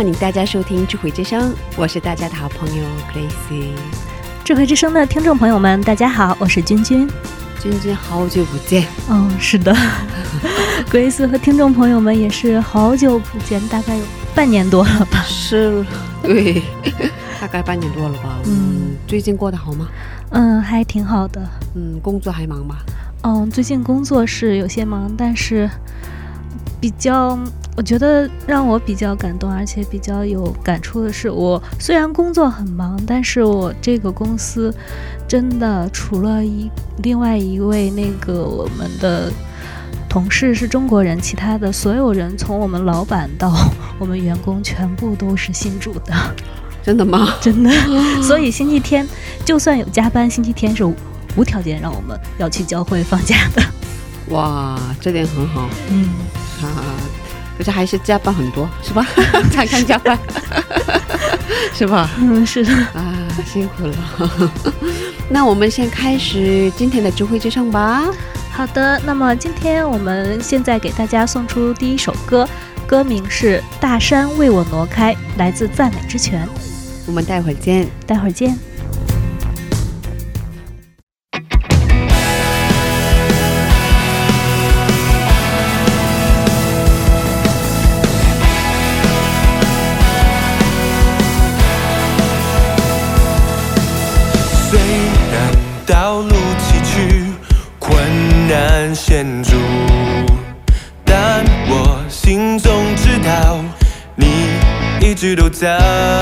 欢迎大家收听智慧之声，我是大家的好朋友 Gracie。智慧之声的听众朋友们，大家好，我是君君。君君，好久不见，嗯，是的，，Grace 和听众朋友们也是好久不见，大概有半年多了吧。是，对，大概半年多了吧。嗯，最近过得好吗？嗯，还挺好的。嗯，工作还忙吗？嗯，最近工作是有些忙，但是比较，我觉得让我比较感动，而且比较有感触的是，我虽然工作很忙，但是我这个公司真的除了一另外一位那个我们的同事是中国人，其他的所有人从我们老板到我们员工全部都是新主的，真的吗？真的。所以星期天就算有加班，星期天是无条件让我们要去教会放假的。哇，这点很好嗯。啊！可是还是加班很多，是吧？常常加班，是吧？嗯，是的。啊，辛苦了。那我们先开始今天的智慧之声吧。好的，那么今天我们现在给大家送出第一首歌，歌名是《大山为我挪开》，来自赞美之泉。我们待会儿见。待会儿见。一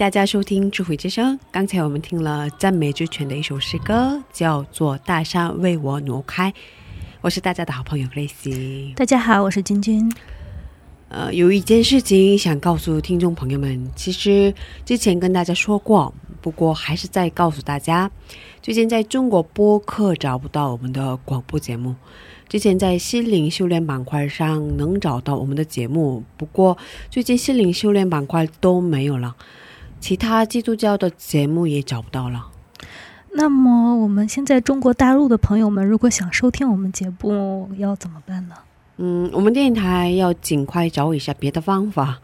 大家收听智慧之声。刚才我们听了赞美之泉的一首诗歌，叫做《大山为我挪开》。我是大家的好朋友 Grace。大家好，我是君君。呃，有一件事情想告诉听众朋友们，其实之前跟大家说过，不过还是再告诉大家，最近在中国播客找不到我们的广播节目。之前在心灵修炼板块上能找到我们的节目，不过最近心灵修炼板块都没有了，其他基督教的节目也找不到了。那么我们现在中国大陆的朋友们，如果想收听我们节目，要怎么办呢？嗯，我们电台要尽快找一下别的方法，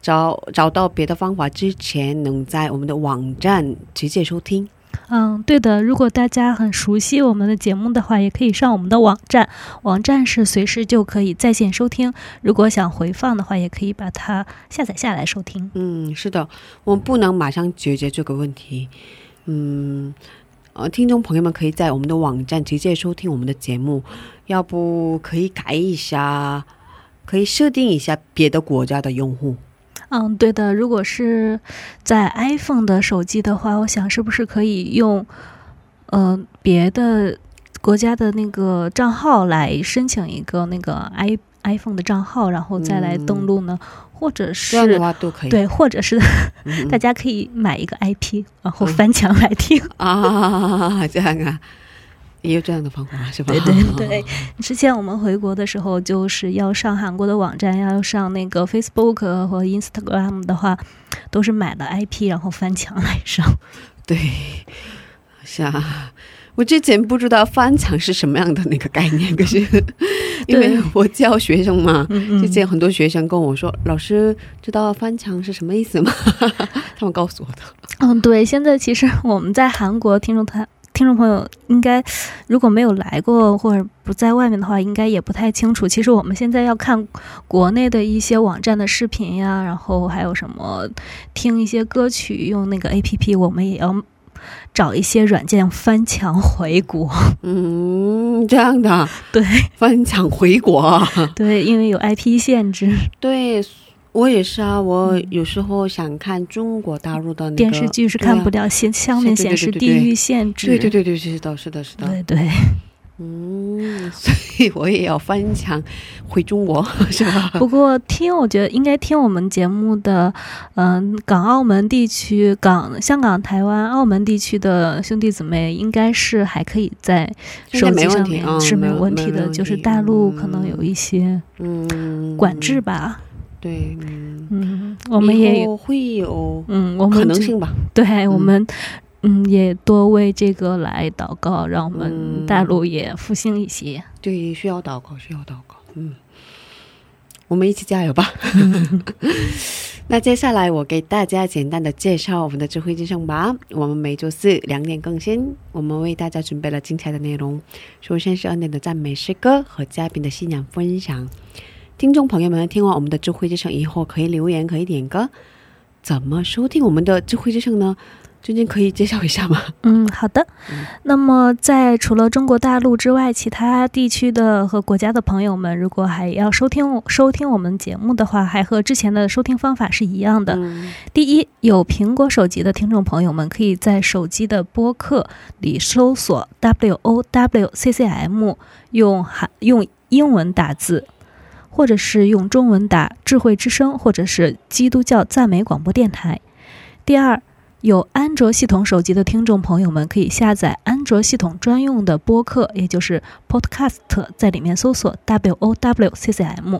找找到别的方法之前，能在我们的网站直接收听。嗯，对的。如果大家很熟悉我们的节目的话，也可以上我们的网站，网站是随时就可以在线收听。如果想回放的话，也可以把它下载下来收听。嗯，是的，我们不能马上解决这个问题。嗯，呃，听众朋友们可以在我们的网站直接收听我们的节目，要不可以改一下，可以设定一下别的国家的用户。嗯，对的。如果是在 iPhone 的手机的话，我想是不是可以用呃别的国家的那个账号来申请一个那个 i iPhone 的账号，然后再来登录呢？或者这样的是话都可以。对，或者是嗯 大家可以买一个 IP，然后翻墙来听。啊，这样啊，也有这样的方法是吧？对对 对，之前我们回国的时候，就是要上韩国的网站，要上那个 Facebook 和 Instagram 的话，都是买了 IP，然后翻墙来上。对，是啊，我之前不知道翻墙是什么样的那个概念，可是 因为我教学生嘛，嗯之前很多学生跟我说：“老师，知道翻墙是什么意思吗？”他们告诉我的。嗯，对，现在其实我们在韩国听众他。听众朋友应该如果没有来过或者不在外面的话，应该也不太清楚。其实我们现在要看国内的一些网站的视频呀，然后还有什么听一些歌曲用那个 A P P，我们也要找一些软件翻墙回国。嗯，这样的啊 对翻墙回国啊。对，因为有 I P 限制，对，我也是啊。我有时候想看中国大陆的那个电视剧是看不了，显上面显示地域限制。对对对对，是的，是的，是的。对对嗯，所以我也要翻墙回中国，是吧？不过听，我觉得应该听我们节目的，嗯、港澳门地区、港、香港、台湾、澳门地区的兄弟姊妹，应该是还可以在手机上面是没有问题的，就是大陆可能有一些嗯，管制吧。对，嗯，嗯，我们也会有嗯，我们可能性吧。对我们。嗯，也多为这个来祷告，让我们嗯大陆也复兴一些。对，需要祷告，需要祷告。嗯，我们一起加油吧。那接下来我给大家简单的介绍我们的智慧之声吧。我们每周四两点更新，我们为大家准备了精彩的内容。首先是恩典的赞美诗歌和嘉宾的信仰分享。听众朋友们，听完我们的智慧之声以后，可以留言，可以点歌。怎么收听我们的智慧之声呢？最近可以介绍一下吗？嗯，好的。那么，在除了中国大陆之外，其他地区的和国家的朋友们，如果还要收听收听我们节目的话，还和之前的收听方法是一样的。嗯第一，有苹果手机的听众朋友们，可以在手机的播客里搜索 W O W C C M，用韩用英文打字，或者是用中文打“智慧之声”或者是“基督教赞美广播电台”。第二，有安卓系统手机的听众朋友们，可以下载安卓系统专用的播客，也就是 Podcast，在里面搜索 W O W C C M。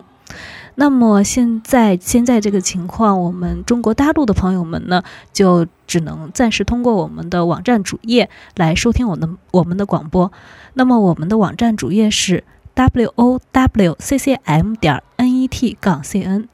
那么现在现在这个情况，我们中国大陆的朋友们呢，就只能暂时通过我们的网站主页来收听我们的我们的广播。那么我们的网站主页是 w o w c c m 点 n e t 杠 c n。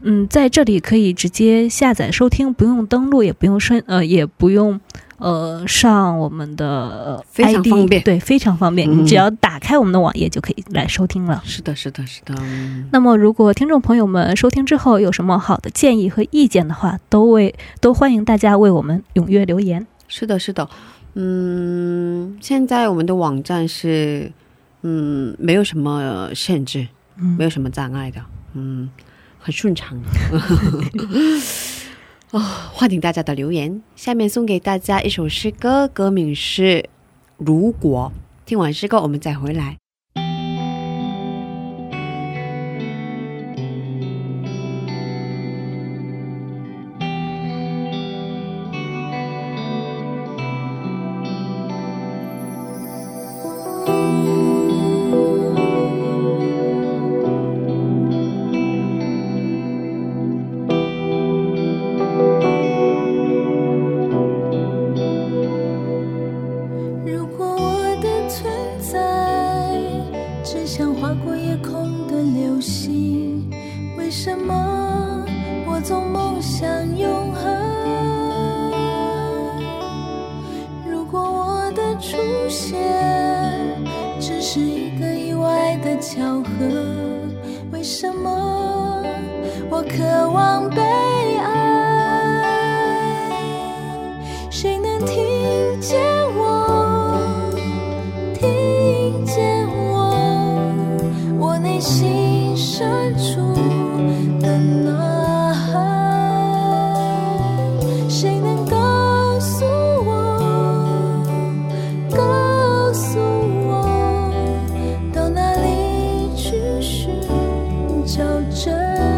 嗯，在这里可以直接下载收听，不用登录，也不用申呃，也不用呃上我们的呃非常方便对，非常方便。嗯你只要打开我们的网页就可以来收听了。是的，是的，是的。嗯那么，如果听众朋友们收听之后有什么好的建议和意见的话，都为都欢迎大家为我们踊跃留言。是的，是的。嗯，现在我们的网站是，嗯，没有什么限制，嗯没有什么障碍的，嗯，很顺畅。哦，欢迎大家的留言。下面送给大家一首诗歌，歌名是《如果》。听完诗歌，我们再回来。找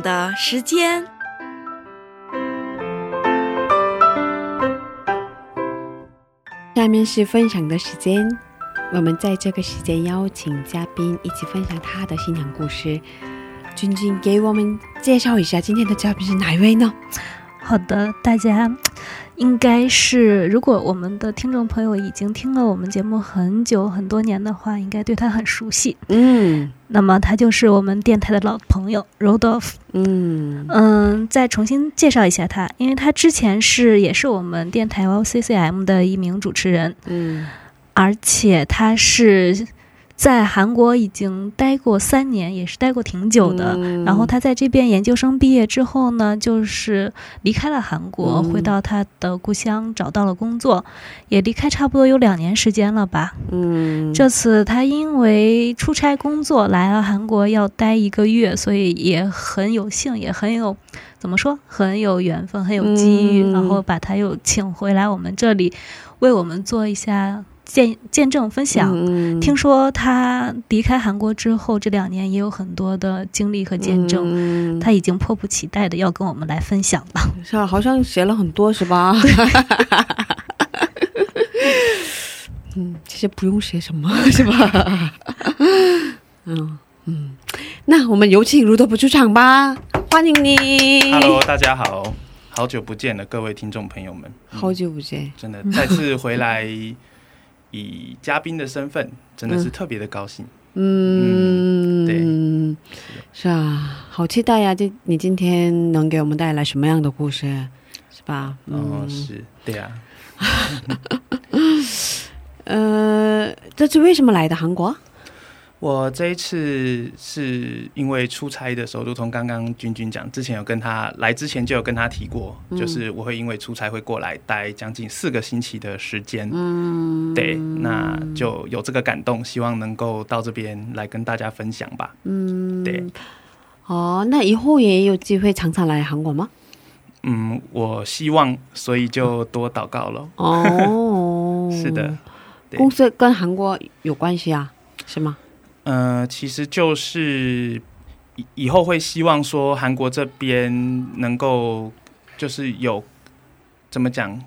的时间。下面是分享的时间，我们在这个时间邀请嘉宾一起分享他的新娘故事。君君给我们介绍一下今天的嘉宾是哪一位呢？好的，大家应该是，如果我们的听众朋友已经听了我们节目很久很多年的话，应该对他很熟悉。嗯那么他就是我们电台的老朋友 Rodolph。嗯嗯，再重新介绍一下他，因为他之前是也是我们电台 OCCM 的一名主持人，嗯而且他是在韩国已经待过三年，也是待过挺久的。嗯然后他在这边研究生毕业之后呢，就是离开了韩国，嗯回到他的故乡找到了工作，也离开差不多有两年时间了吧。嗯，这次他因为出差工作来了韩国，要待一个月，所以也很有幸，也很有怎么说，很有缘分，很有机遇，嗯然后把他又请回来我们这里，为我们做一下见见证分享。嗯听说他离开韩国之后，这两年也有很多的经历和见证，嗯他已经迫不及待的要跟我们来分享了。是啊，好像写了很多 是吧？嗯，其实不用写什么 是吧？嗯嗯，那我们有请如多不出场吧，欢迎你。Hello，大家好，好久不见了，各位听众朋友们，嗯好久不见，真的再次回来，以嘉宾的身份，真的是特别的高兴。嗯，嗯是啊，好期待呀！这你今天能给我们带来什么样的故事，是吧？哦，嗯，是对啊，呃，这次为什么来的韩国？我这一次是因为出差的时候，如同刚刚君君讲，之前有跟他来之前就有跟他提过，嗯就是我会因为出差会过来待将近四个星期的时间。嗯，对，那就有这个感动，希望能够到这边来跟大家分享吧。嗯，对。哦，那以后也有机会常常来韩国吗？嗯，我希望，所以就多祷告了。哦，是的，对公司跟韩国有关系啊，是吗？呃，其实就是以以后会希望说韩国这边能够就是有怎么讲，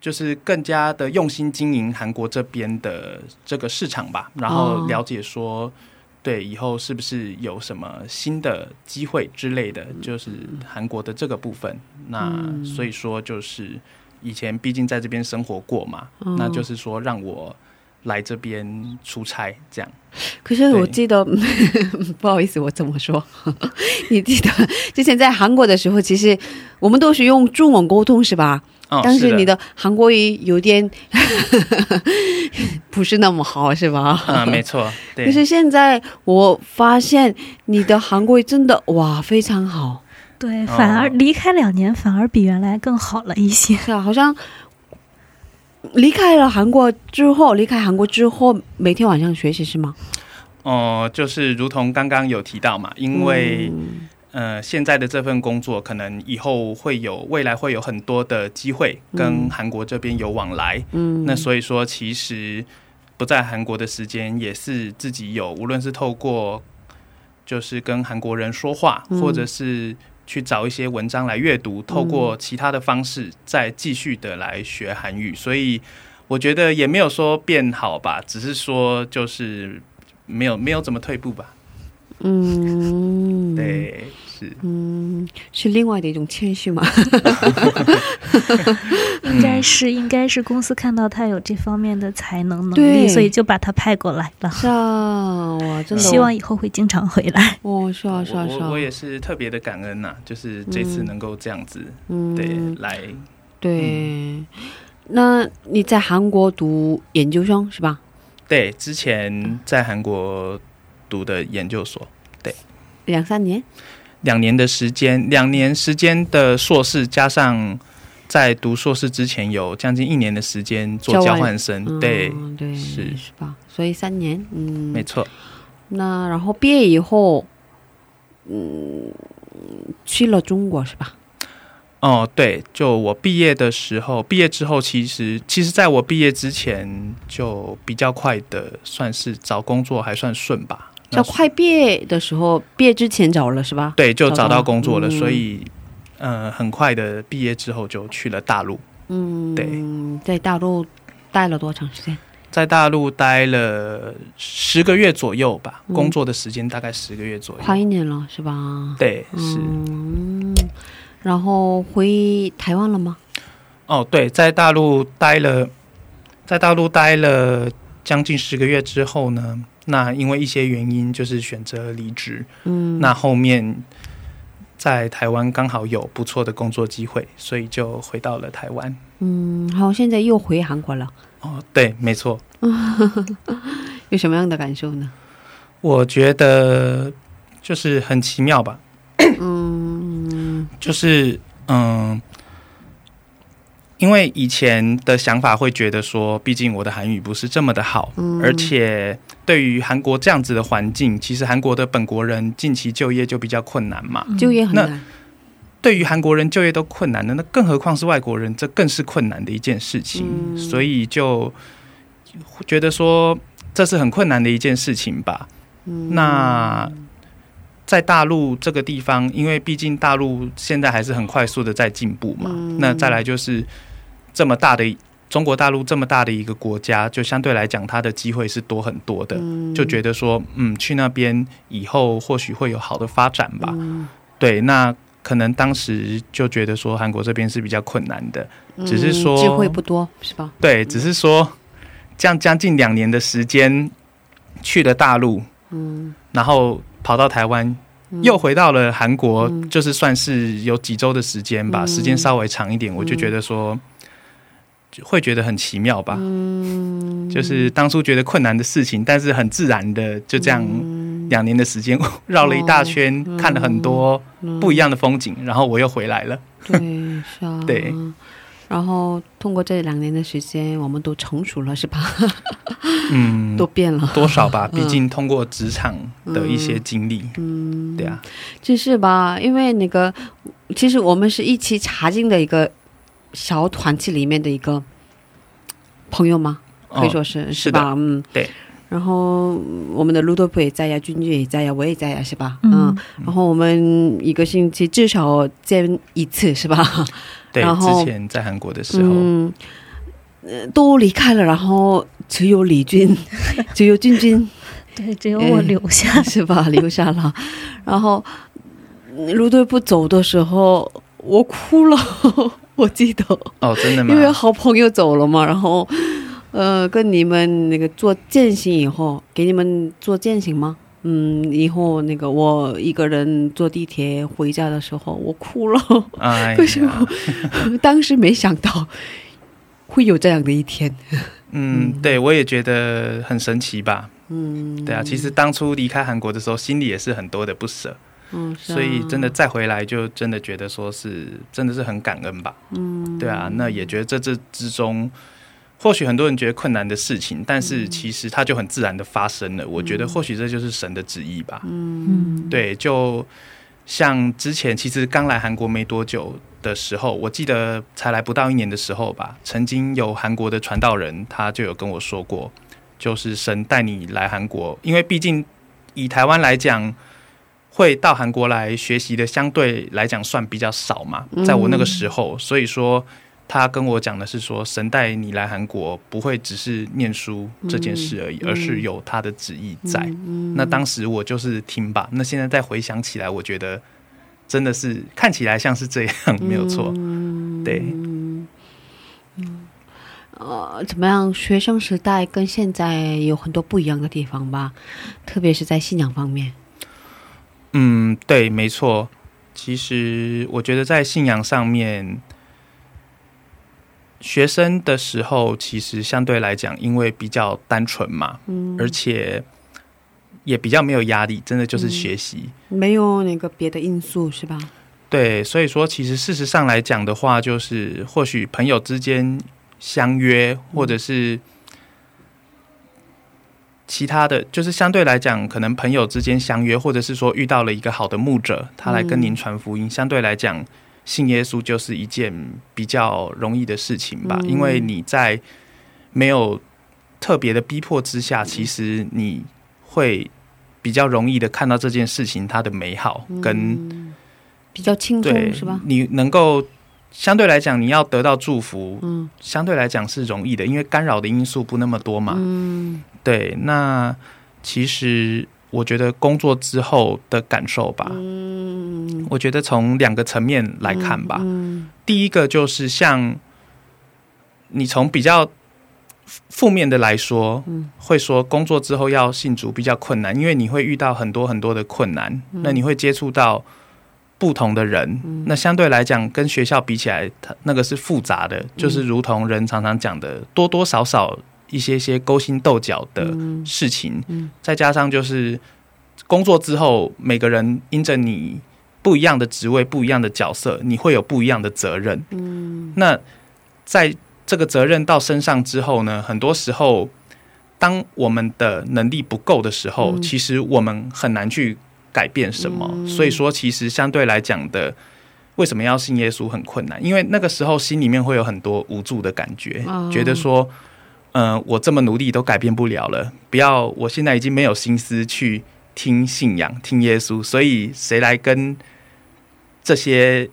就是更加的用心经营韩国这边的这个市场吧，然后哦了解说。对，以后是不是有什么新的机会之类的？就是韩国的这个部分。那嗯所以说，就是以前毕竟在这边生活过嘛，哦那就是说让我来这边出差，这样。可是我记得，不好意思，我怎么说，你记得之前在韩国的时候，其实我们都是用中文沟通，是吧？哦，但是的你的韩国语有点 不是那么好，是吧？嗯，没错，对。可是现在我发现你的韩国语真的哇非常好，对，反而哦离开两年，反而比原来更好了一些。是啊，好像离开了韩国之后，离开韩国之后，每天晚上学习是吗？哦、就是如同刚刚有提到嘛，因为、嗯呃现在的这份工作，可能以后会有未来会有很多的机会跟韩国这边有往来。嗯，那所以说，其实不在韩国的时间，也是自己有，无论是透过就是跟韩国人说话，嗯或者是去找一些文章来阅读，透过其他的方式再继续的来学韩语。所以我觉得也没有说变好吧，只是说就是没有没有怎么退步吧。嗯，，对，是。嗯，是另外的一种谦虚嘛。应该是应该是公司看到他有这方面的才能能力，所以就把他派过来了。是啊，哇，真的，希望以后会经常回来。哦，是啊，是啊，是啊，我也是特别的感恩呐、就是这次嗯能够这样子，嗯，对，来对。那你在韩国读研究生是吧？对，之前在韩国读的研究所，对两三年？两年的时间，两年时间的硕士，加上在读硕士之前有将近一年的时间做交换生，嗯对，对，是是吧？所以三年，嗯，没错。那然后毕业以后，嗯，去了中国是吧？哦，对，就我毕业的时候，毕业之后，其实其实在我毕业之前就比较快的，算是找工作还算顺吧。在快毕业的时候，毕业之前找了是吧？对，就找找到到工作了，嗯所以呃，很快的毕业之后就去了大陆，嗯，对，在大陆待了多长时间？在大陆待了十个月左右吧，嗯工作的时间大概十个月左右。快一年了是吧？对，是、嗯，然后回台湾了吗？哦，对，在大陆待了，在大陆待了将近十个月之后呢，那因为一些原因，就是选择离职。嗯，那后面在台湾刚好有不错的工作机会，所以就回到了台湾。嗯，好，现在又回韩国了，哦，对，没错，有什么样的感受呢？我觉得就是很奇妙吧，嗯就是嗯。因为以前的想法会觉得说，毕竟我的韩语不是这么的好，嗯。而且对于韩国这样子的环境，其实韩国的本国人近期就业就比较困难嘛。就业很那难，对于韩国人就业都困难的，那更何况是外国人，这更是困难的一件事情。嗯。所以就觉得说这是很困难的一件事情吧。嗯。那在大陆这个地方，因为毕竟大陆现在还是很快速的在进步嘛，嗯。那再来就是这么大的中国大陆这么大的一个国家，就相对来讲它的机会是多很多的。嗯就觉得说，嗯，去那边以后或许会有好的发展吧。嗯对，那可能当时就觉得说韩国这边是比较困难的，只是说嗯机会不多是吧？对，只是说这样将近两年的时间去了大陆，嗯，然后跑到台湾，嗯又回到了韩国，嗯就是算是有几周的时间吧，嗯时间稍微长一点，我就觉得说。就会觉得很奇妙吧，嗯，就是当初觉得困难的事情，但是很自然的就这样嗯。两年的时间绕了一大圈，嗯。看了很多不一样的风景，然后我又回来了。对，是啊，对。然后通过这两年的时间，我们都成熟了，是吧？嗯，都变了，多少吧，嗯。毕竟通过职场的一些经历，嗯，对啊，就是吧，因为那个，其实我们是一起查经的一个小团体里面的一个朋友吗，可以说是、是是吧？嗯，对。然后我们的卢多普也在呀，君君也在呀，我也在呀，是吧？嗯然后我们一个星期至少见一次，是吧？对，然后之前在韩国的时候，嗯，呃都离开了，然后只有李军，只有君君，对，只有我留下。是吧？留下了。然后嗯卢队不走的时候，我哭了，我记得，哦，真的吗因？为好朋友走了嘛。然后，呃，跟你们那个做践行以后，给你们做践行吗？嗯，以后那个我一个人坐地铁回家的时候，我哭了。哎为什么，当时没想到会有这样的一天。嗯，对我也觉得很神奇吧。嗯，对啊，其实当初离开韩国的时候，心里也是很多的不舍，所以真的再回来，就真的觉得说是真的是很感恩吧。嗯，对啊，那也觉得这这之中，或许很多人觉得困难的事情，但是其实它就很自然的发生了。我觉得或许这就是神的旨意吧。嗯嗯，对，就像之前其实刚来韩国没多久的时候，我记得才来不到一年的时候吧，曾经有韩国的传道人，他就有跟我说过，就是神带你来韩国，因为毕竟以台湾来讲，会到韩国来学习的相对来讲算比较少嘛，在我那个时候，所以说他跟我讲的是说，神带你来韩国不会只是念书这件事而已，而是有他的旨意在。那当时我就是听吧，那现在再回想起来，我觉得真的是看起来像是这样，没有错。对，呃，怎么样？学生时代跟现在有很多不一样的地方吧，特别是在信仰方面。嗯，对，没错。其实我觉得在信仰上面，学生的时候其实相对来讲，因为比较单纯嘛，嗯，而且也比较没有压力，真的就是学习。没有那个别的因素是吧？对，所以说其实事实上来讲的话，就是或许朋友之间相约，或者是其他的就是相对来讲，可能朋友之间相约，或者是说遇到了一个好的牧者，他来跟您传福音，相对来讲，信耶稣就是一件比较容易的事情吧，嗯因为你在没有特别的逼迫之下，其实你会比较容易的看到这件事情它的美好跟。嗯比较轻对松，是吧？你能够相对来讲，你要得到祝福，嗯。相对来讲是容易的，因为干扰的因素不那么多嘛。嗯。对，那其实我觉得工作之后的感受吧，嗯，我觉得从两个层面来看吧。嗯第一个就是像你从比较负面的来说，嗯。会说工作之后要信主比较困难，因为你会遇到很多很多的困难，嗯。那你会接触到不同的人，那相对来讲跟学校比起来，它那个是复杂的，就是如同人常常讲的，多多少少一些些勾心斗角的嗯。事情，嗯。再加上就是工作之后，每个人因着你不一样的职位、不一样的角色，你会有不一样的责任。嗯。那在这个责任到身上之后呢，很多时候，当我们的能力不够的时候，嗯。其实我们很难去改变什么。嗯所以说，其实相对来讲的，为什么要信耶稣很困难？因为那个时候心里面会有很多无助的感觉，哦觉得说，嗯、我这么努力都改变不了了，不要，我现在已经没有心思去听信仰、听耶稣，所以谁来跟这些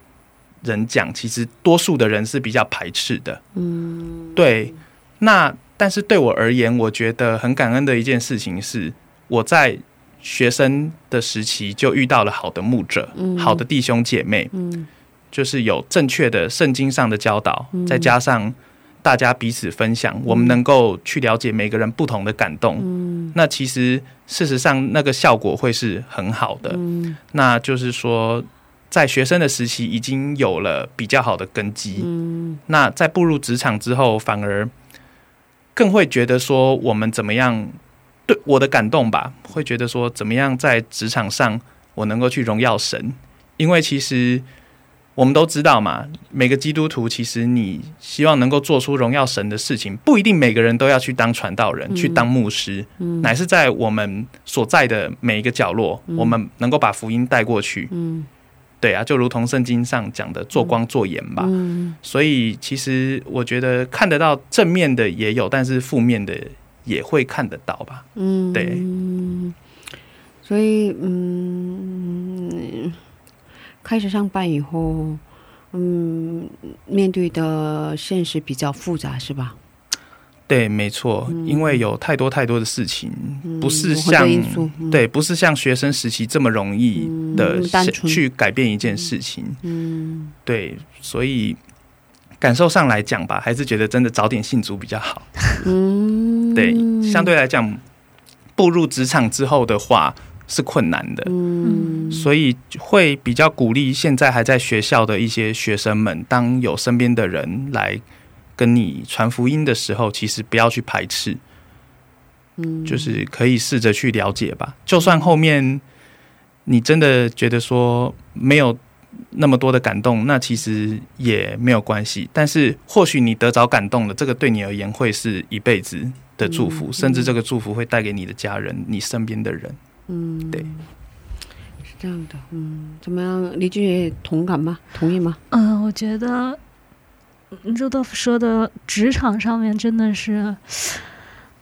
人讲？其实多数的人是比较排斥的。嗯对，那但是对我而言，我觉得很感恩的一件事情是，我在学生的时期就遇到了好的牧者、嗯好的弟兄姐妹，嗯就是有正确的圣经上的教导，嗯再加上大家彼此分享，我们能够去了解每个人不同的感动。嗯那其实事实上，那个效果会是很好的。嗯那就是说，在学生的时期已经有了比较好的根基。嗯那在步入职场之后，反而更会觉得说，我们怎么样对我的感动吧，会觉得说，怎么样在职场上我能够去荣耀神，因为其实我们都知道嘛，每个基督徒其实你希望能够做出荣耀神的事情，不一定每个人都要去当传道人，嗯。去当牧师，嗯。乃是在我们所在的每一个角落，嗯。我们能够把福音带过去。嗯。对啊，就如同圣经上讲的，做光做盐吧。嗯。所以其实我觉得看得到正面的也有，但是负面的也会看得到吧。嗯，对所以嗯，开始上班以后，嗯，面对的现实比较复杂，是吧？对，没错，因为有太多太多的事情，不是像嗯对，不是像学生时期这么容易的嗯去改变一件事情。嗯对，所以感受上来讲吧，还是觉得真的早点信主比较好。嗯，对，相对来讲，步入职场之后的话是困难的。嗯所以会比较鼓励现在还在学校的一些学生们，当有身边的人来跟你传福音的时候，其实不要去排斥，嗯就是可以试着去了解吧。就算后面你真的觉得说没有那么多的感动，那其实也没有关系。但是或许你得着感动了，这个对你而言会是一辈子的祝福，甚至这个祝福会带给你的家人、你身边的人。嗯，对，是这样的，嗯，怎么样？李俊也同感吗？同意吗？嗯、我觉得嗯周豆腐说的职场上面真的是，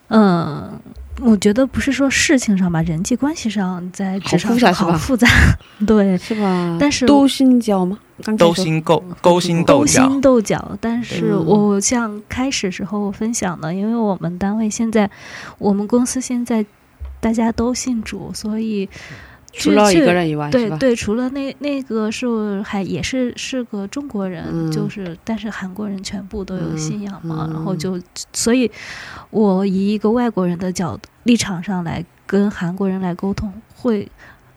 嗯、我觉得不是说事情上吧，人际关系上在职场上好复杂 对，是吧？但是勾心交吗？勾说心斗勾心斗勾，心斗角。但是嗯我像开始时候我分享的，因为我们单位现在，我们公司现在大家都信主，所以除了一这个人以外？对对，除了那那个是还也是是个中国人，嗯就是但是韩国人全部都有嗯信仰嘛，然后嗯就所以，我以一个外国人的角度立场上来跟韩国人来沟通，会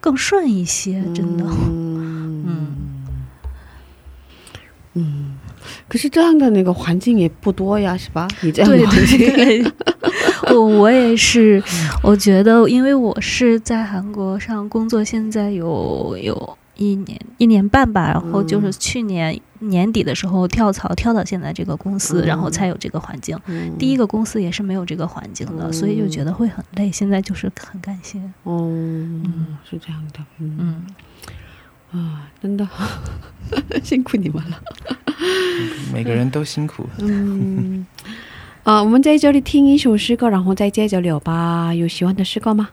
更顺一些，真的。嗯嗯嗯。可是这样的那个环境也不多呀，是吧？你这样对的环境，对对，我我也是，我觉得，因为我是在韩国上工作，现在有有一年一年半吧，然后就是去年年底的时候跳槽跳到现在这个公司，嗯然后才有这个环境。嗯第一个公司也是没有这个环境的，所以就觉得会很累。现在就是很感谢，哦，嗯是这样的，嗯嗯，啊，真的 辛苦你们了。每个人都辛苦。嗯，啊，我们在这里听一首诗歌，然后再接着聊吧。有喜欢的诗歌吗？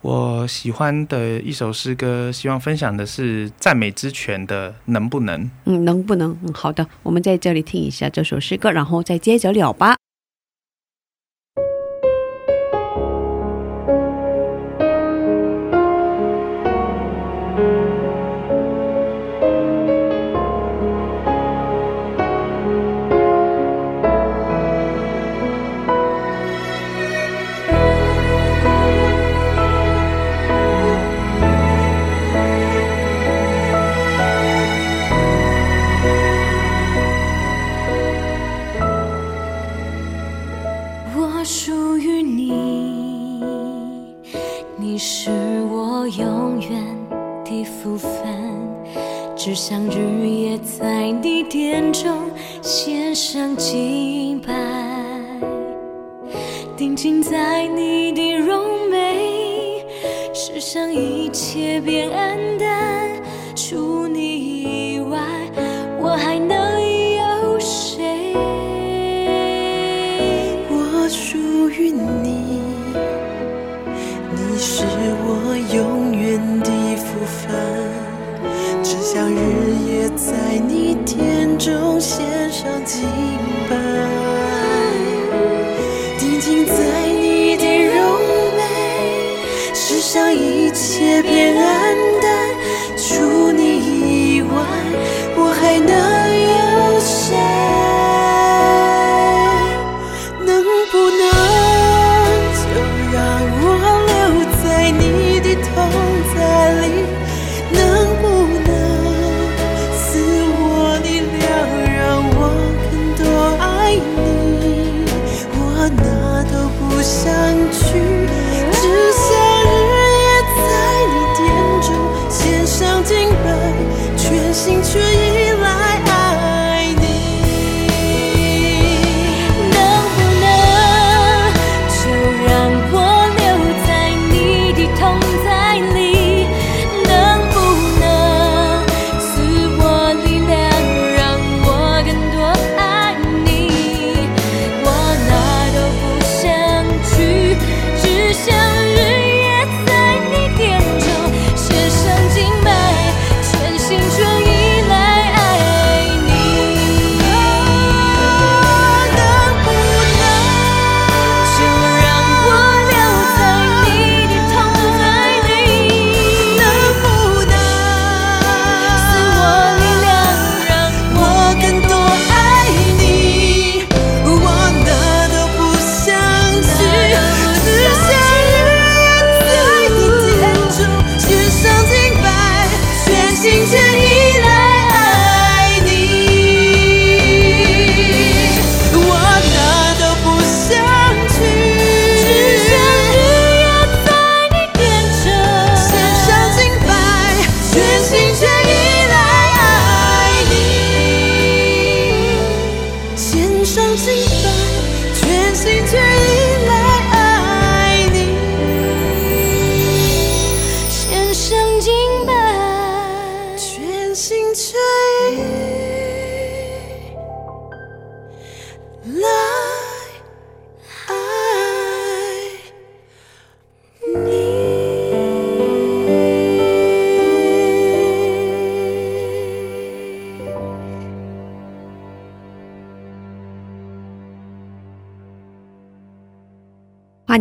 我喜欢的一首诗歌，希望分享的是赞美之泉的《能不能》。嗯，能不能？嗯，好的，我们在这里听一下这首诗歌，然后再接着聊吧。只想日夜在你殿中献上敬拜，定睛在你的容美，世上一切变黯淡，除你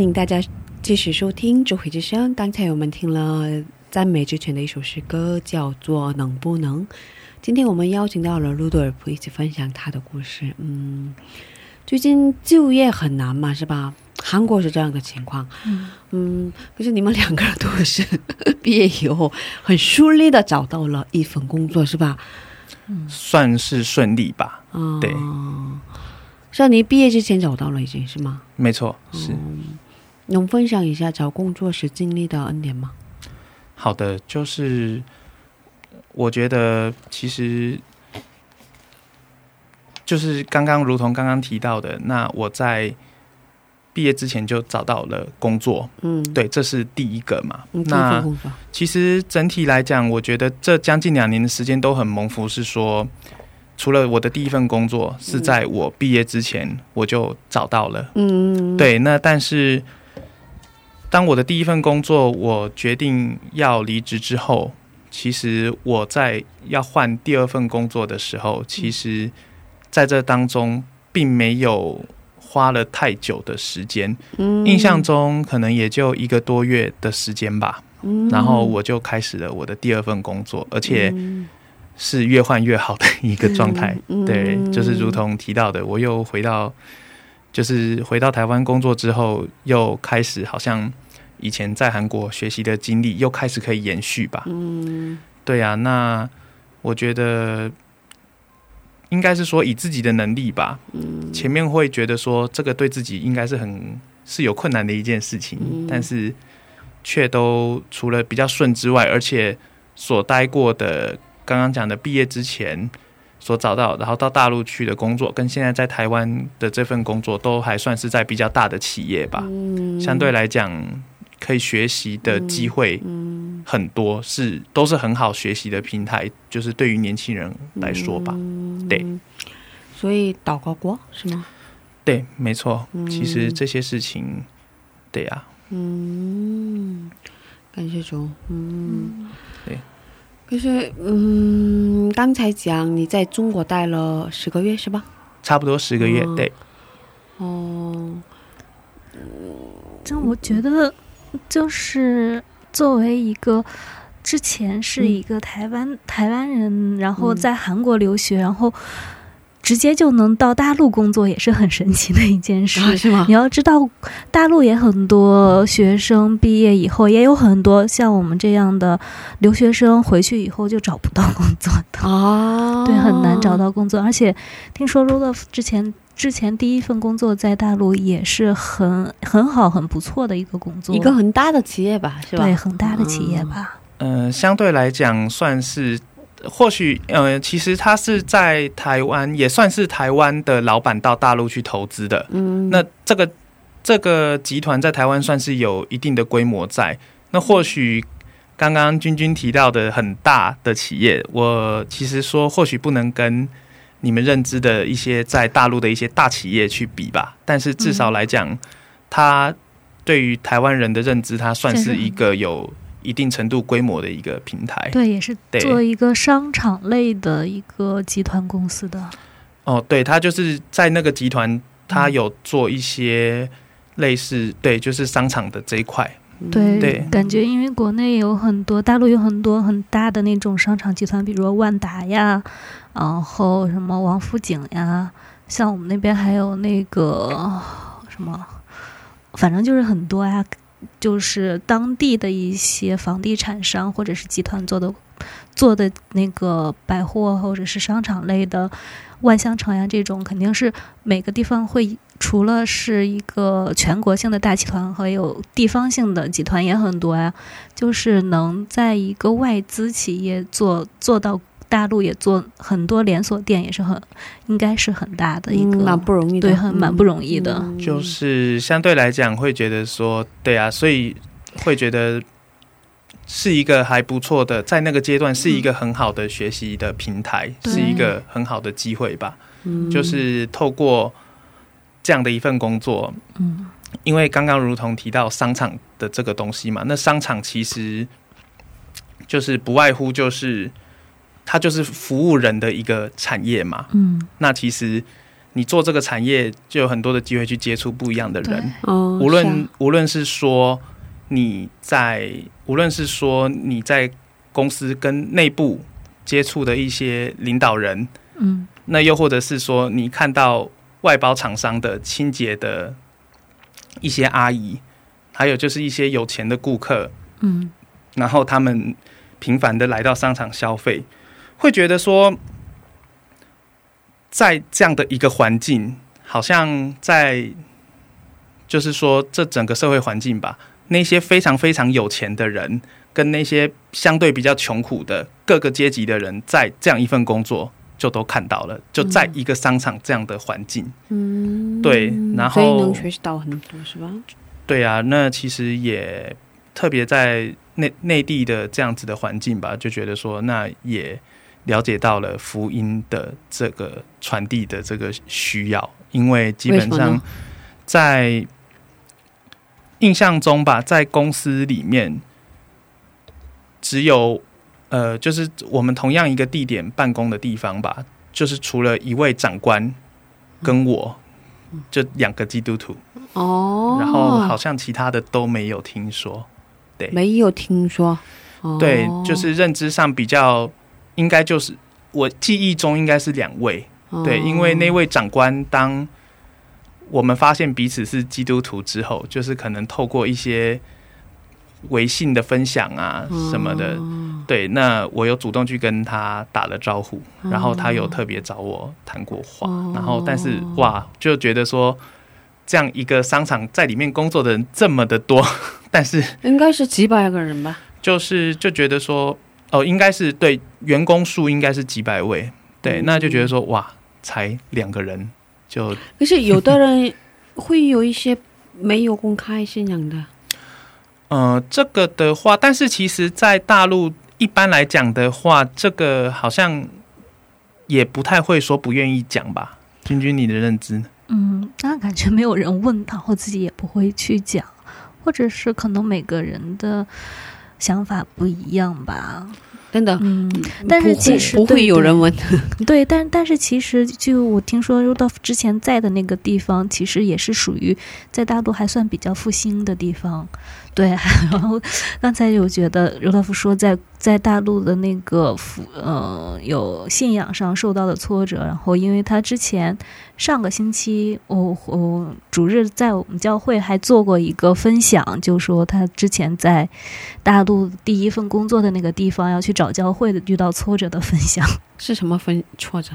迎大家继续收听《智慧之声》。刚才我们听了赞美之泉的一首诗歌，叫做《能不能》。今天我们邀请到了卢多尔普一起分享他的故事。嗯，最近就业很难嘛，是吧？韩国是这样的情况。嗯嗯，可是你们两个人都是毕业以后很顺利的找到了一份工作，是吧？算是顺利吧。啊、对，像你毕业之前找到了已经是吗？没错，是。能分享一下找工作时经历的恩典吗？好的，就是我觉得其实就是刚刚如同刚刚提到的，那我在毕业之前就找到了工作，嗯，对，这是第一个嘛。嗯，那，其实整体来讲，我觉得这将近两年的时间都很蒙福，是说除了我的第一份工作是在我毕业之前我就找到了，嗯，，对，那但是当我的第一份工作我决定要离职之后，其实我在要换第二份工作的时候，其实在这当中并没有花了太久的时间，嗯。印象，中可能也就一个多月的时间吧。嗯。然后我就开始了我的第二份工作，而且嗯。是越换越好的一个状态。嗯对，嗯就是如同提到的，我又回到，就是回到台湾工作之后，又开始好像以前在韩国学习的经历又开始可以延续吧。嗯。对呀、那我觉得应该是说以自己的能力吧，嗯。前面会觉得说这个对自己应该是很是有困难的一件事情，嗯。但是却都除了比较顺之外，而且所待过的刚刚讲的毕业之前所找到，然后到大陆去的工作，跟现在在台湾的这份工作都还算是在比较大的企业吧，嗯。相对来讲可以学习的机会嗯很多，是都是很好学习的平台，就是对于年轻人来说吧。嗯对，所以祷告过是吗？对，没错。嗯其实这些事情，对呀、嗯，感谢主，嗯，对。可是，嗯，刚才讲你在中国待了十个月是吧？差不多十个月。嗯对，哦，这我觉得就是作为一个之前是一个台湾、台湾人，然后嗯在韩国留学，然后直接就能到大陆工作，也是很神奇的一件事。啊是吗你？要知道，大陆也很多学生毕业以后，也有很多像我们这样的留学生回去以后就找不到工作的。啊，对，很难找到工作，而且听说 Rudolf 之前之前第一份工作在大陆也是很很好、很不错的一个工作，一个很大的企业吧，是吧？对很大的企业吧。嗯、相对来讲算是，或许呃，其实他是在台湾，也算是台湾的老板到大陆去投资的。嗯，那这个这个集团在台湾算是有一定的规模在。那或许刚刚君君提到的很大的企业，我其实说或许不能跟你们认知的一些在大陆的一些大企业去比吧，但是至少来讲，它对于台湾人的认知，它算是一个有一定程度规模的一个平台。对，也是对做一个商场类的一个集团公司的。哦，对，他就是在那个集团，他有做一些类似对，就是商场的这一块。对，对感觉因为国内有很多，大陆有很多很大的那种商场集团，比如说万达呀，然后什么王府井呀，像我们那边还有那个什么，反正就是很多呀，就是当地的一些房地产商或者是集团做的做的那个百货或者是商场类的万象城呀，这种肯定是每个地方会除了是一个全国性的大集团，还有地方性的集团也很多呀。就是能在一个外资企业做做到大陆也做很多连锁店，也是很应该是很大的一个，嗯蛮不容易的，对很蛮不容易的。嗯。就是相对来讲会觉得说，对啊，所以会觉得是一个还不错的，在那个阶段是一个很好的学习的平台，对是一个很好的机会吧。嗯就是透过这样的一份工作，嗯因为刚刚如同提到商场的这个东西嘛，那商场其实就是不外乎就是它就是服务人的一个产业嘛。嗯。那其实你做这个产业就有很多的机会去接触不一样的人，哦，无论、啊。无论是说你在无论是说你在公司跟内部接触的一些领导人，嗯。那又或者是说你看到外包厂商的清洁的一些阿姨，还有就是一些有钱的顾客，嗯。然后他们频繁的来到商场消费，会觉得说，在这样的一个环境，好像在就是说这整个社会环境吧，那些非常非常有钱的人，跟那些相对比较穷苦的各个阶级的人，在这样一份工作。就都看到了，就在一个商场这样的环境，嗯，对然后所以后能学习到很多是吧？对啊，那其实也特别在内内地的这样子的环境吧，就觉得说，那也了解到了福音的这个传递的这个需要，因为基本上在印象中吧，在公司里面只有呃，就是我们同样一个地点办公的地方吧，就是除了一位长官跟我，就两个基督徒。哦，然后好像其他的都没有听说。对没有听说，哦、对，就是认知上比较，应该就是我记忆中应该是两位。哦对，因为那位长官，当我们发现彼此是基督徒之后，就是可能透过一些微信的分享啊什么的，对，那我有主动去跟他打了招呼，然后他有特别找我谈过话，然后但是哇，就觉得说。这样一个商场在里面工作的人这么的多，但是应该是几百个人吧？就是就觉得说，哦，应该是对员工数应该是几百位，对，那就觉得说，哇，才两个人就可是有的人会有一些没有公开信仰的，呃，这个的话，但是其实，在大陆一般来讲的话，这个好像也不太会说不愿意讲吧？君君，你的认知呢？嗯，那感觉没有人问他，或自己也不会去讲，或者是可能每个人的想法不一样吧。真的。嗯，但是其实不会有人问，对，但但是其实就我听说 Rudolf 之前在的那个地方，其实也是属于在大陆还算比较复兴的地方。对，然后刚才有觉得 Rudolf 说在在大陆的那个福呃有信仰上受到的挫折，然后因为他之前上个星期我我主日在我们教会还做过一个分享，就说他之前在大陆第一份工作的那个地方要去找教会的遇到挫折的分享。是什么分挫折？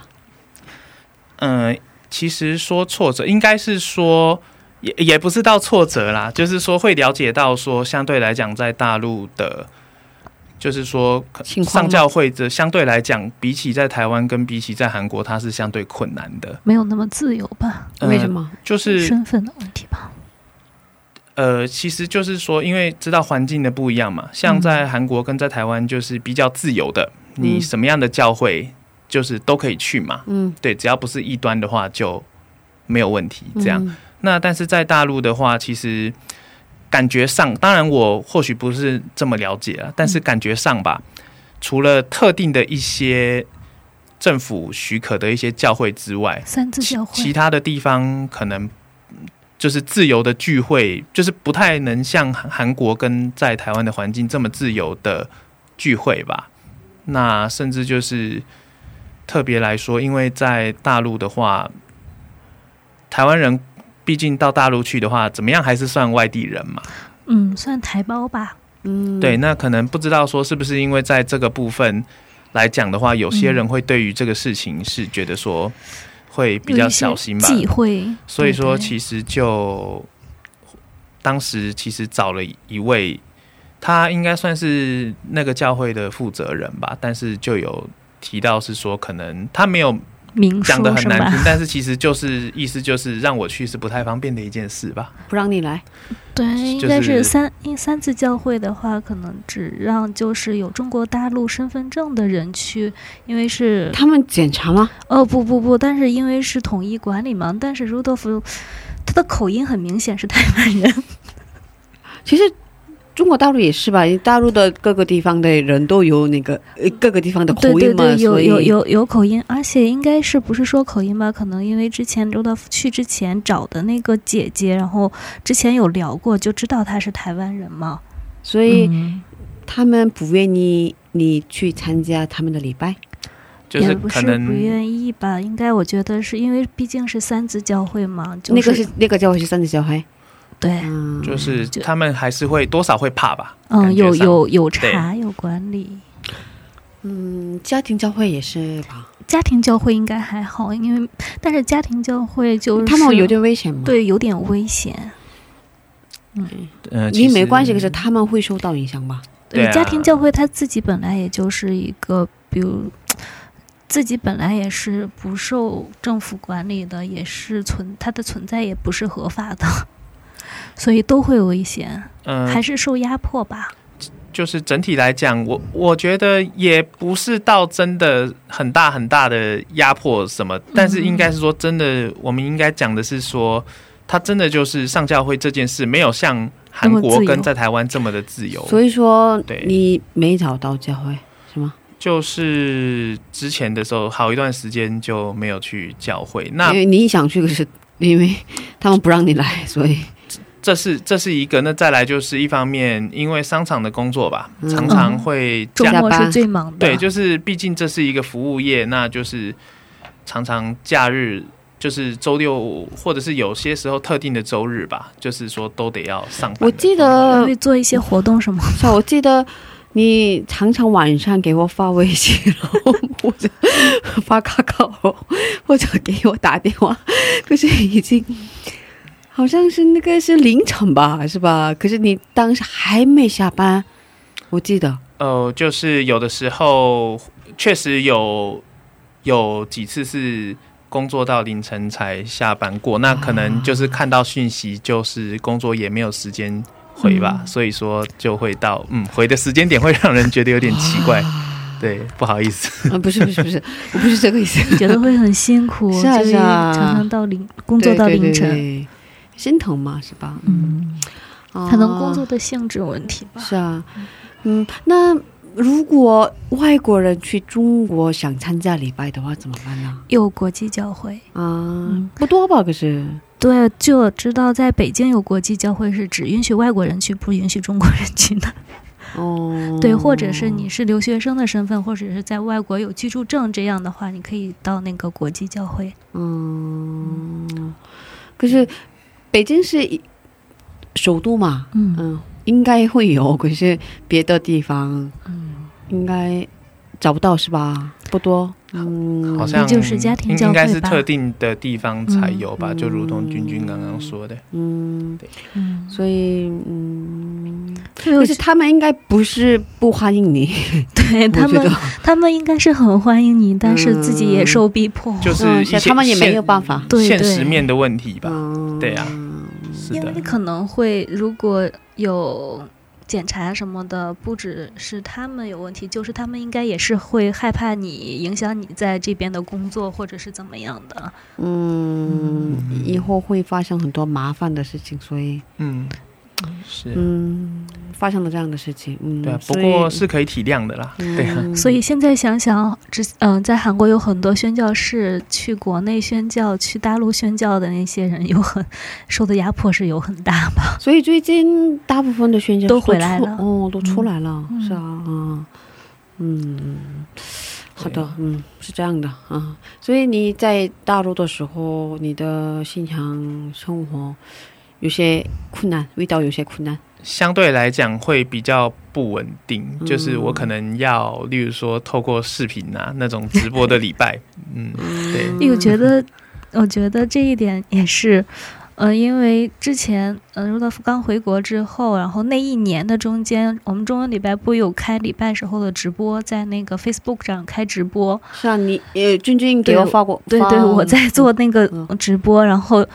嗯、其实说挫折，应该是说也也不是到挫折啦，就是说会了解到说，相对来讲，在大陆的，就是说上教会的相对来讲，比起在台湾跟比起在韩国，它是相对困难的。没有那么自由吧？呃为什？么？就是身份的问题吧。呃，其实就是说，因为知道环境的不一样嘛，像嗯在韩国跟在台湾就是比较自由的，你嗯什么样的教会就是都可以去嘛。嗯，对，只要不是异端的话就没有问题。这样，嗯那但是在大陆的话，其实感觉上，当然我或许不是这么了解啊，但是感觉上吧，除了特定的一些政府许可的一些教会之外，三教会其他的地方可能嗯就是自由的聚会，就是不太能像韩韩国跟在台湾的环境这么自由的聚会吧。那甚至就是特别来说，因为在大陆的话，台湾人毕竟到大陆去的话，怎么样还是算外地人嘛。嗯，算台胞吧。嗯，对，那可能不知道说是不是因为在这个部分来讲的话，有些人会对于这个事情是觉得说会比较小心吧，忌讳。所以说，其实就当时其实找了一位，他应该算是那个教会的负责人吧，但是就有提到是说，可能他没有明讲的很难听，？但是其实就是意思就是让我去是不太方便的一件事吧。不让你来，对，应该是是三因三次教会的话，可能只让就是有中国大陆身份证的人去，因为是他们检查吗？哦不不不，但是因为是统一管理嘛，但是 Rudolf 他的口音很明显是台湾人。其实中国大陆也是吧？大陆的各个地方的人都有那个呃各个地方的口对对音嘛，对，有所以有有有口音，而且应该是不是说口音吧？可能因为之前周道夫去之前找的那个姐姐，然后之前有聊过，就知道她是台湾人嘛。所以嗯他们不愿意你去参加他们的礼拜。就是也不是不愿意吧？应该我觉得是因为毕竟是三自教会嘛，就那个是那个教会是三子教会，对，嗯，就是他们还是会多少会怕吧？嗯，有有有查有管理。嗯，家庭教会也是吧？家庭教会应该还好，因为但是家庭教会就是他们有点危险吗？，对有点危险。嗯呃，你没关系，可是他们会受到影响吧？对啊家庭教会他自己本来也就是一个，比如自己本来也是不受政府管理的，也是存它的存在也不是合法的，所以都会有危险，嗯、还是受压迫吧。就是整体来讲，我我觉得也不是到真的很大很大的压迫什么，但是应该是说真的，我们应该讲的是说，他真的就是上教会这件事没有像韩国跟在台湾这么的自由，所以说对你没找到教会是吗？就是之前的时候好一段时间就没有去教会，那因为你想去，可是因为他们不让你来，所以这是这是一个，那再来就是一方面，因为商场的工作吧，嗯常常会假周末是最忙的，对，就是毕竟这是一个服务业，那就是常常假日，就是周六或者是有些时候特定的周日吧，就是说都得要上班。我记得会做一些活动什么。是啊我记得你常常晚上给我发微信，然后或者 发卡卡，或者给我打电话，可是已经好像是那个是凌晨吧，是吧？可是你当时还没下班，我记得。呃，就是有的时候确实有有几次是工作到凌晨才下班过，那可能就是看到讯息，就是工作也没有时间回吧，嗯所以说就会到嗯回的时间点会让人觉得有点奇怪，对，不好意思。啊，不是不是不是，我不是这个意思。觉得会很辛苦，是啊就是啊常常到凌工作到凌晨，对对心疼嘛，是吧？嗯，啊可能工作的性质问题吧。是啊，嗯，那如果外国人去中国想参加礼拜的话，怎么办呢？有国际教会，啊，嗯不多吧？可是，对，就我知道在北京有国际教会是只允许外国人去，不允许中国人去的。哦，对，或者是你是留学生的身份，或者是在外国有居住证这样的话，你可以到那个国际教会。嗯，可是北京是首都嘛，嗯。嗯，应该会有，可是别的地方嗯，应该找不到是吧？不多，嗯，好像就是家庭应该是特定的地方才有吧，嗯就如同君君刚刚说的。嗯，对。嗯，所以嗯，所以我可是他们应该不是不欢迎你，对他们他们应该是很欢迎你，但是自己也受逼迫。就是他们也没现有办法，对现实对面的问题吧。嗯，对啊是的。因为，可能会如果有检查什么的，不只是他们有问题，就是他们应该也是会害怕你影响你在这边的工作，或者是怎么样的。嗯，以后会发生很多麻烦的事情，所以嗯，是，嗯，发生了这样的事情，嗯，对啊，不过是可以体谅的啦。对所以现在想想，之嗯、在韩国有很多宣教士去国内宣教、去大陆宣教的那些人，有很受的压迫是有很大吧？所以最近大部分的宣教都回来了。哦，都出来了，嗯。是啊，嗯。嗯，好的，嗯，是这样的啊。所以你在大陆的时候，你的信仰生活有些困难，遇到有些困难，相对来讲会比较不稳定，嗯。就是我可能要，例如说透过视频啊那种直播的礼拜，嗯，对，因为我觉得，我觉得这一点也是，呃，因为之前，呃，如道夫刚回国之后，然后那一年的中间，我们中文礼拜不有开礼拜时候的直播，在那个 Facebook 上开直播，是啊，你呃，君君给我发过，发对对，我在做那个嗯。直播，然后，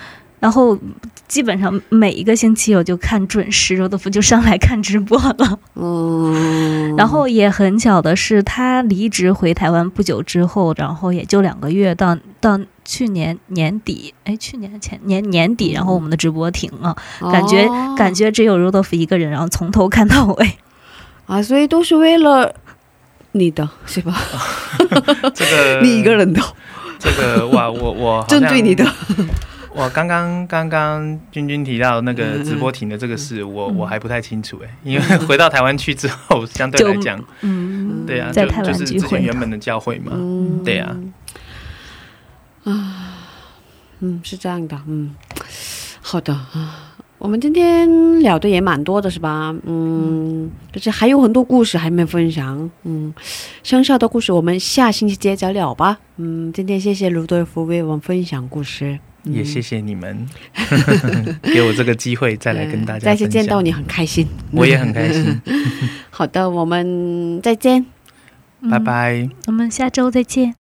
然后基本上每一个星期我就看准时，罗德夫就上来看直播了。嗯，然后也很巧的是，他离职回台湾不久之后，然后也就两个月，到到去年年底，哎，去年前年年底，然后我们的直播停了，感觉、哦感觉只有 Rudolph 一个人，然后从头看到尾。啊，所以都是为了你的是吧？这个 你一个人的，这个哇，我我针对你的。我刚刚刚刚君君提到那嗯个直播停的这个事，我我还不太清楚哎，因为回到台湾去之后，相对来讲，嗯，对啊，在就就是之前原本的教会嘛，嗯，对啊，嗯，是这样的，嗯，好的啊。我们今天聊的也蛮多的，是吧？嗯，就是还有很多故事还没分享。嗯，剩下的故事我们下星期接着聊吧。嗯，今天谢谢卢多夫为我们分享故事，也谢谢你们 给我这个机会再来跟大家再次，见到你很开心，我也很开心，好的，我们再见。嗯拜。拜。我们下周再见。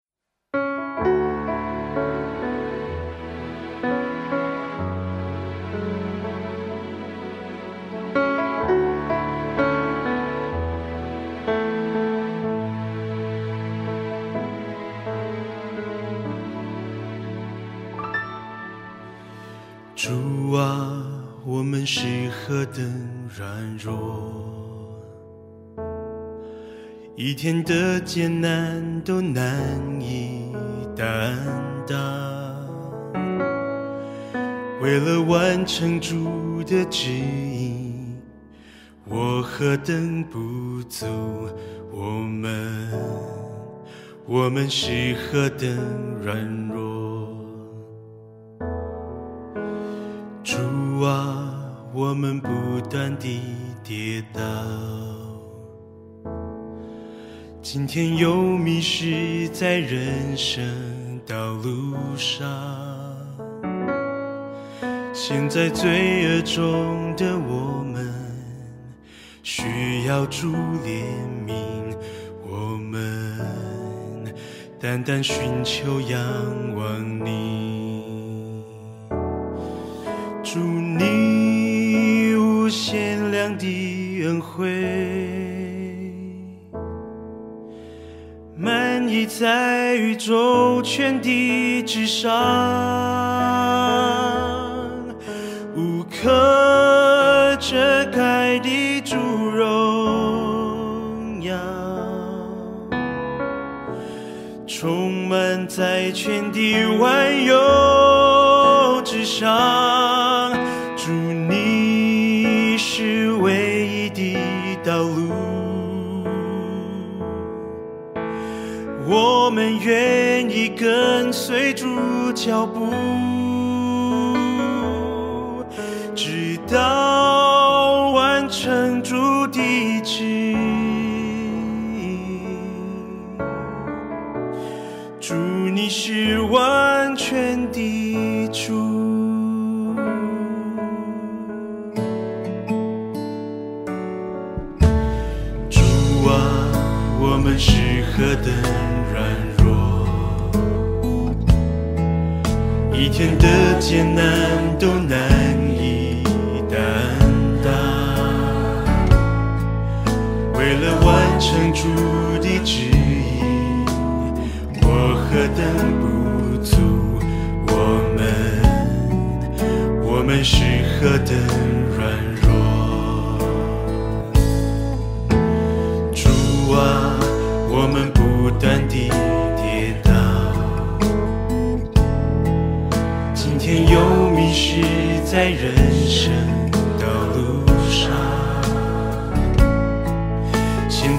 主啊，我们是何等软弱，一天的艰难都难以担当。为了完成主的旨意，我何等不足，我们，我们是何等软弱。我们不断地跌倒，今天又迷失在人生道路上。现在罪恶中的我们，需要主怜悯，我们单单寻求仰望你。无限量的恩惠，满溢在宇宙全地之上，无可遮盖的主荣耀。充满在全地万有愿意跟随主脚步，直到完成主的旨意。祝你是完全的主。主啊，我们是何等软弱一天的艰难都难以担当。为了完成主的旨意，我何等不足，我们，我们是何等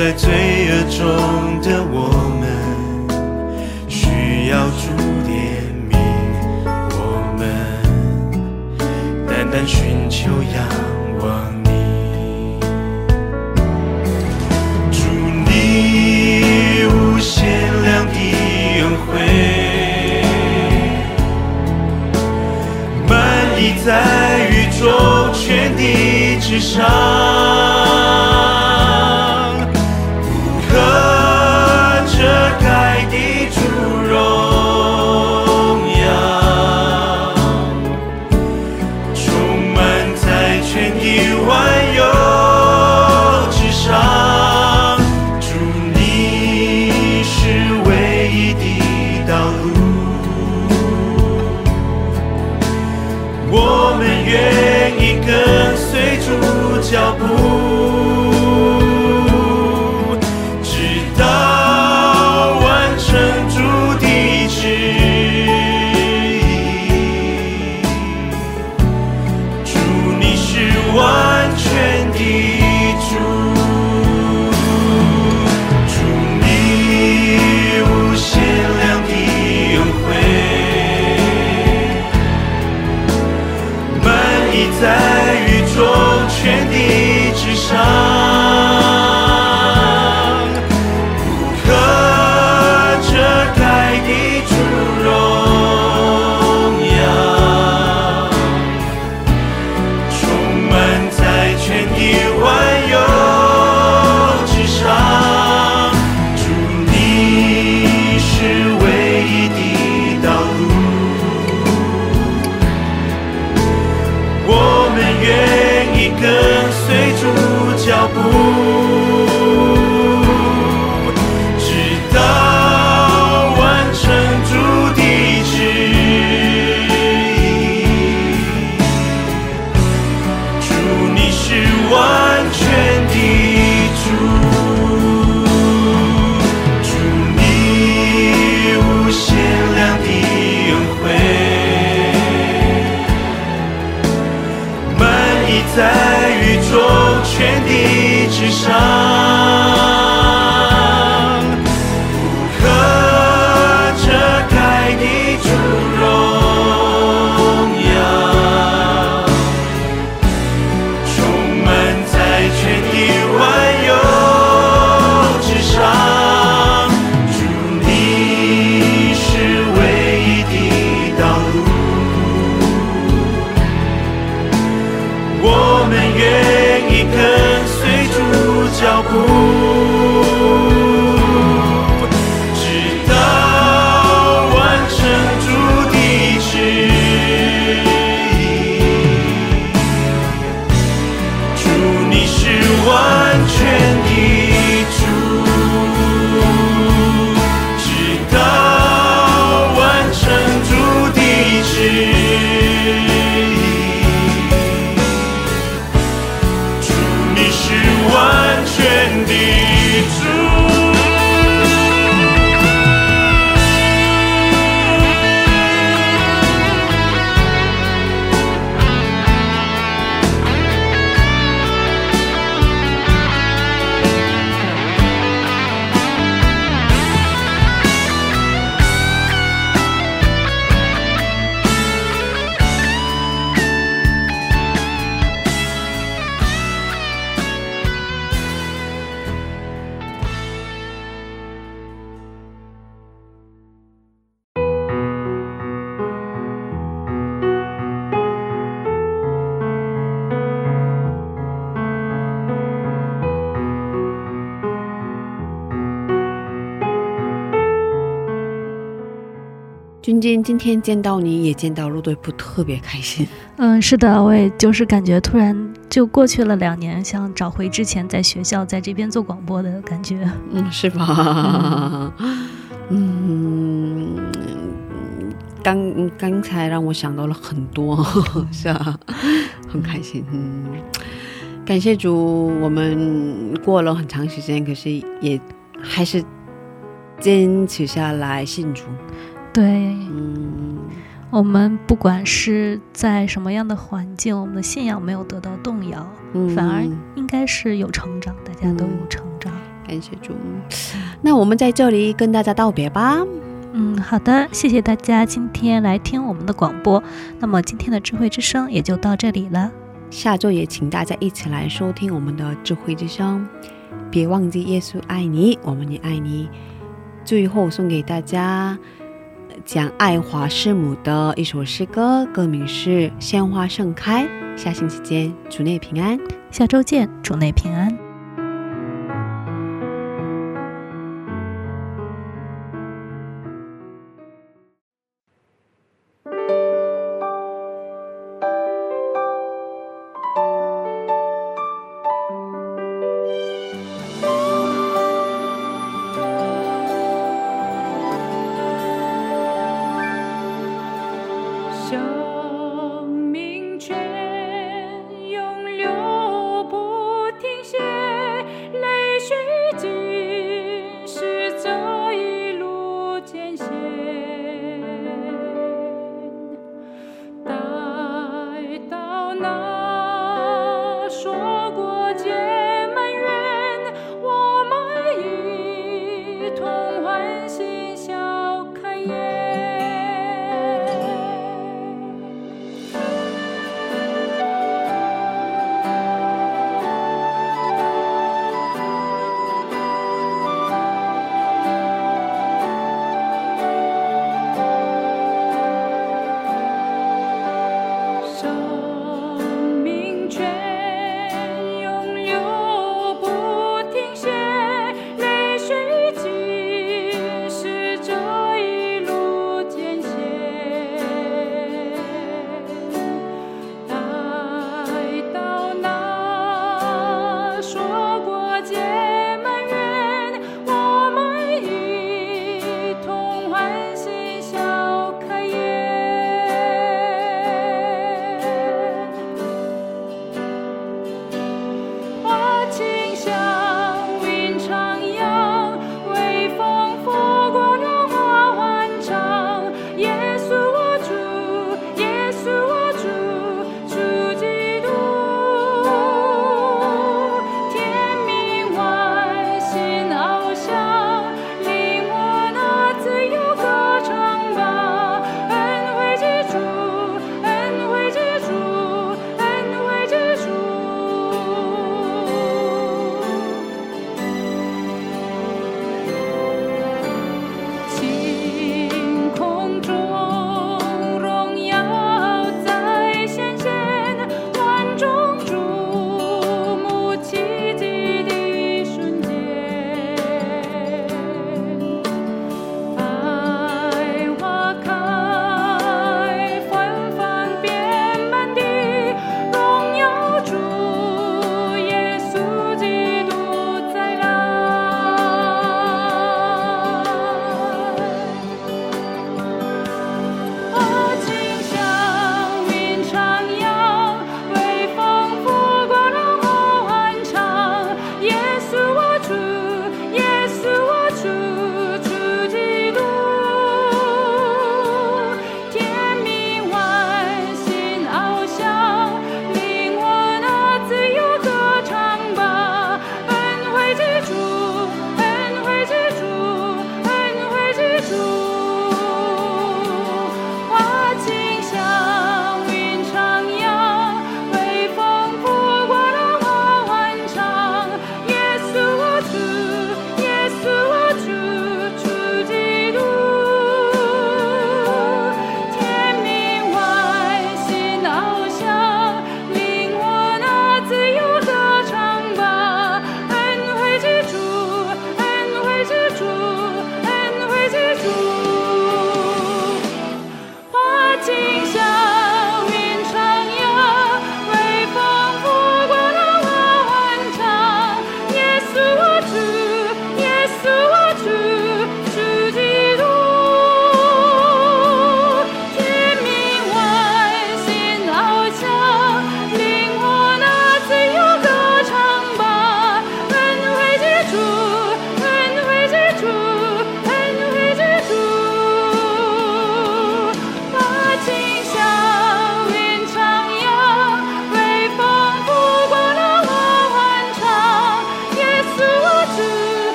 在罪恶中的我们，需要主怜悯，我们单单寻求仰望你。祝你无限量的恩惠，满溢在宇宙全地之上，今天见到你也见到陆队普，特别开心。嗯，是的，我也就是感觉突然就过去了两年，想找回之前在学校在这边做广播的感觉。嗯，是吧？嗯，刚刚才让我想到了很多，是啊，很开心。嗯，感谢主，我们过了很长时间，可是也还是坚持下来信主。对，嗯，我们不管是在什么样的环境，我们的信仰没有得到动摇，嗯反而应该是有成长，大家都有成长。感谢主。那我们在这里跟大家道别吧。嗯，好的，谢谢大家今天来听我们的广播。那么今天的智慧之声也就到这里了。下周也请大家一起来收听我们的智慧之声。别忘记耶稣爱你，我们也爱你。最后送给大家讲爱华师母的一首诗歌，歌名是《鲜花盛开》。下星期见，主内平安。下周见，主内平安。